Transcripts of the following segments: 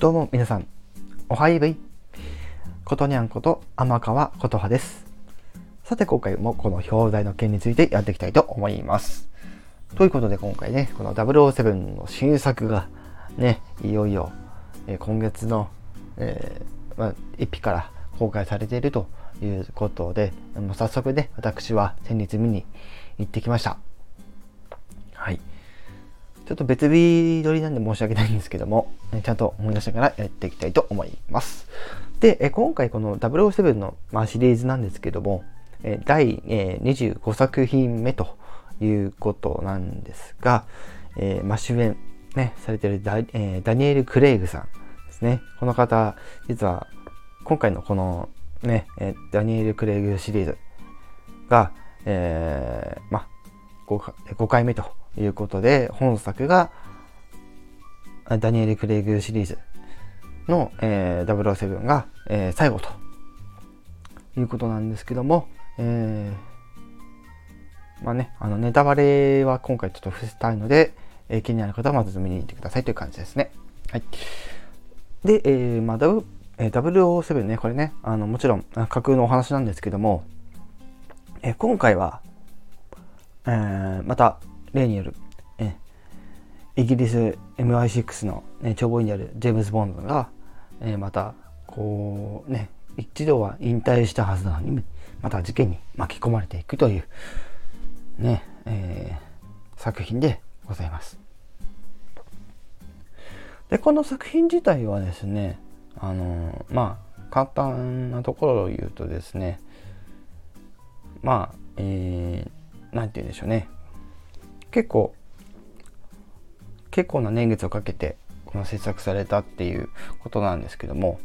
どうも皆さん、おはよい。ことにゃんこと天川琴葉です。さて今回もこの表題の件についてやっていきたいと思います。ということで今回ね、この007の新作がね、いよいよ、え今月の、えー、まあ、1日から公開されているということで、もう早速ね、私は先日見に行ってきました。ちょっと別日撮りなんで申し訳ないんですけども、ちゃんと思い出しながらやっていきたいと思います。で、今回この007の、まあ、シリーズなんですけども、第25作品目ということなんですが、えー、まあ、主演、ね、されているダ,、えー、ダニエル・クレイグさんですね。この方、実は今回のこのね、ダニエル・クレイグシリーズが、えー、まあ5、5回目ということで、本作がダニエル・クレイグシリーズの、えー、007が、えー、最後ということなんですけども、えー、まあね、あのネタバレは今回ちょっと伏せたいので、えー、気になる方はまず見に行ってくださいという感じですね。はい。で、えー、まあ、W えー、007ね、これね、あのもちろん架空のお話なんですけども、えー、今回は、えー、また例による、えイギリス MI6 の、ね、長母員であるジェームズ・ボンドが、えまたこうね一度は引退したはずなのにまた事件に巻き込まれていくというね、えー、作品でございます。でこの作品自体はですねあのまあ簡単なところを言うとですねまあえー、なんて言うんでしょうね。結構結構な年月をかけてこの制作されたっていうことなんですけども、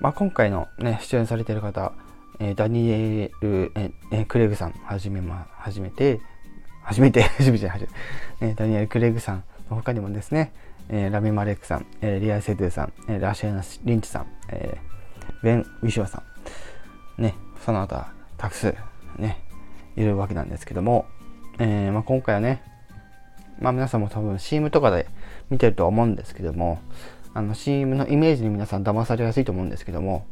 まあ、今回のね出演されてる方、えー、ダニエル、えー、クレグさんはじめま初めて初めて 初めて初めて、ダニエル・クレグさんの他にもですね、えー、ラミ・マレックさん、えー、リア・セドゥさん、えー、ラシェナ・リンチさん、えー、ベン・ウィシュアさんねその他たくさんねいるわけなんですけどもえー、まあ、今回はね、まあ、皆さんも多分 CM とかで見てるとは思うんですけどもあの CM のイメージに皆さん騙されやすいと思うんですけども、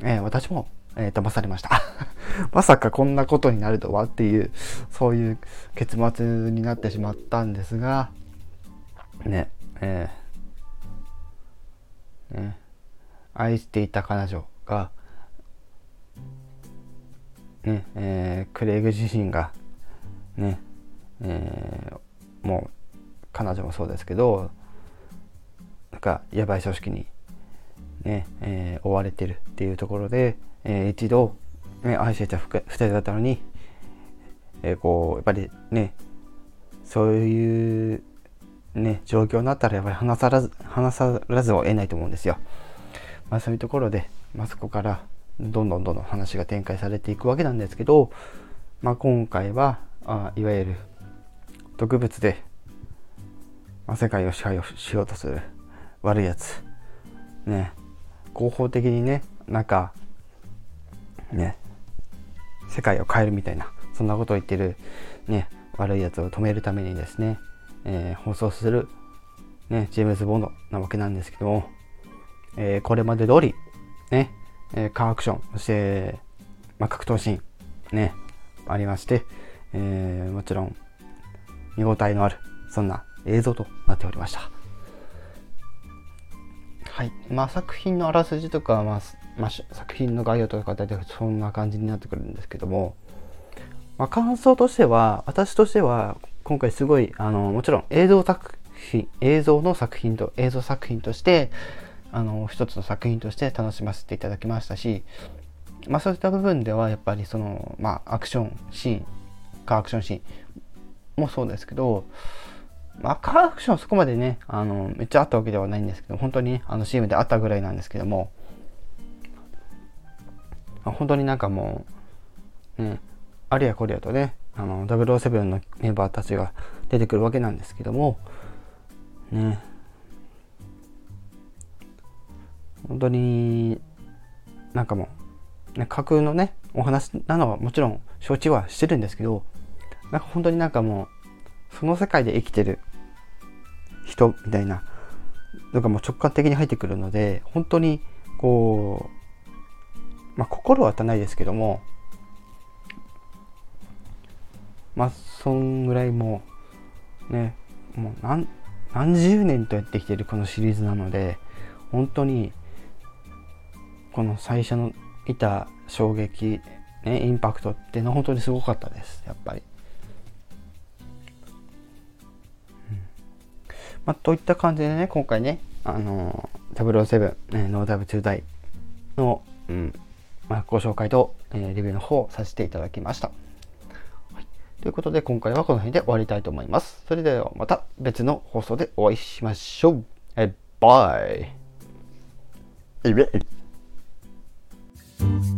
えー、私も、えー、騙されました。まさかこんなことになるとはっていうそういう結末になってしまったんですがねえー、ね愛していた彼女がねえー、クレイグ自身がねえー、もう彼女もそうですけどなんかやばい組織にね、えー、追われてるっていうところで、えー、一度、ね、愛していた2人だったのに、えー、こうやっぱりねそういうね状況になったらやっぱり話さらず話さらずを得ないと思うんですよ。まあ、そういうところで、まあ、そこからどんどんどんどん話が展開されていくわけなんですけど、まあ、今回はあいわゆる毒物で、まあ、世界を支配をしようとする悪いやつね合法的にねなんかね世界を変えるみたいなそんなことを言ってるね悪いやつを止めるためにですね、えー、放送するねジェームズ・ボンドなわけなんですけども、えー、これまで通りね、えー、カーアクションそして、まあ、格闘シーンねありましてえー、もちろん見応えのあるそんな映像となっておりました。はい。まあ作品のあらすじとか、まあ、まあ、作品の概要とか大体そんな感じになってくるんですけども、まあ、感想としては、私としては今回すごい、あの、もちろん映像作品、映像の作品と、映像作品として、あの、一つの作品として楽しませていただきましたし、まあそういった部分ではやっぱりその、まあアクションシーンカーアクションシーンもそうですけど、まあ、カーアクションそこまでね、あの、めっちゃあったわけではないんですけど、本当に、あの CM であったぐらいなんですけども、まあ、本当になんかもう、ね、あれやこれやとね、あの、007のメンバーたちが出てくるわけなんですけども、ね、本当になんかもう、ね、架空のね、お話なのはもちろん承知はしてるんですけどなんか本当になんかもうその世界で生きてる人みたいなのがもう直感的に入ってくるので本当にこう、まあ、心は当たないですけどもまあそんぐらいもうねもう何何十年とやってきてるこのシリーズなので本当にこの最初のいた衝撃、ね、インパクトっていうのは本当にすごかったですやっぱり。うんまあ、といった感じでね今回ねあの007、ね、ノーダブ2ダイの、うんまあ、ご紹介と、えー、レビューの方をさせていただきました。ということで今回はこの辺で終わりたいと思います。それではまた別の放送でお会いしましょう。えバイ。Thank you.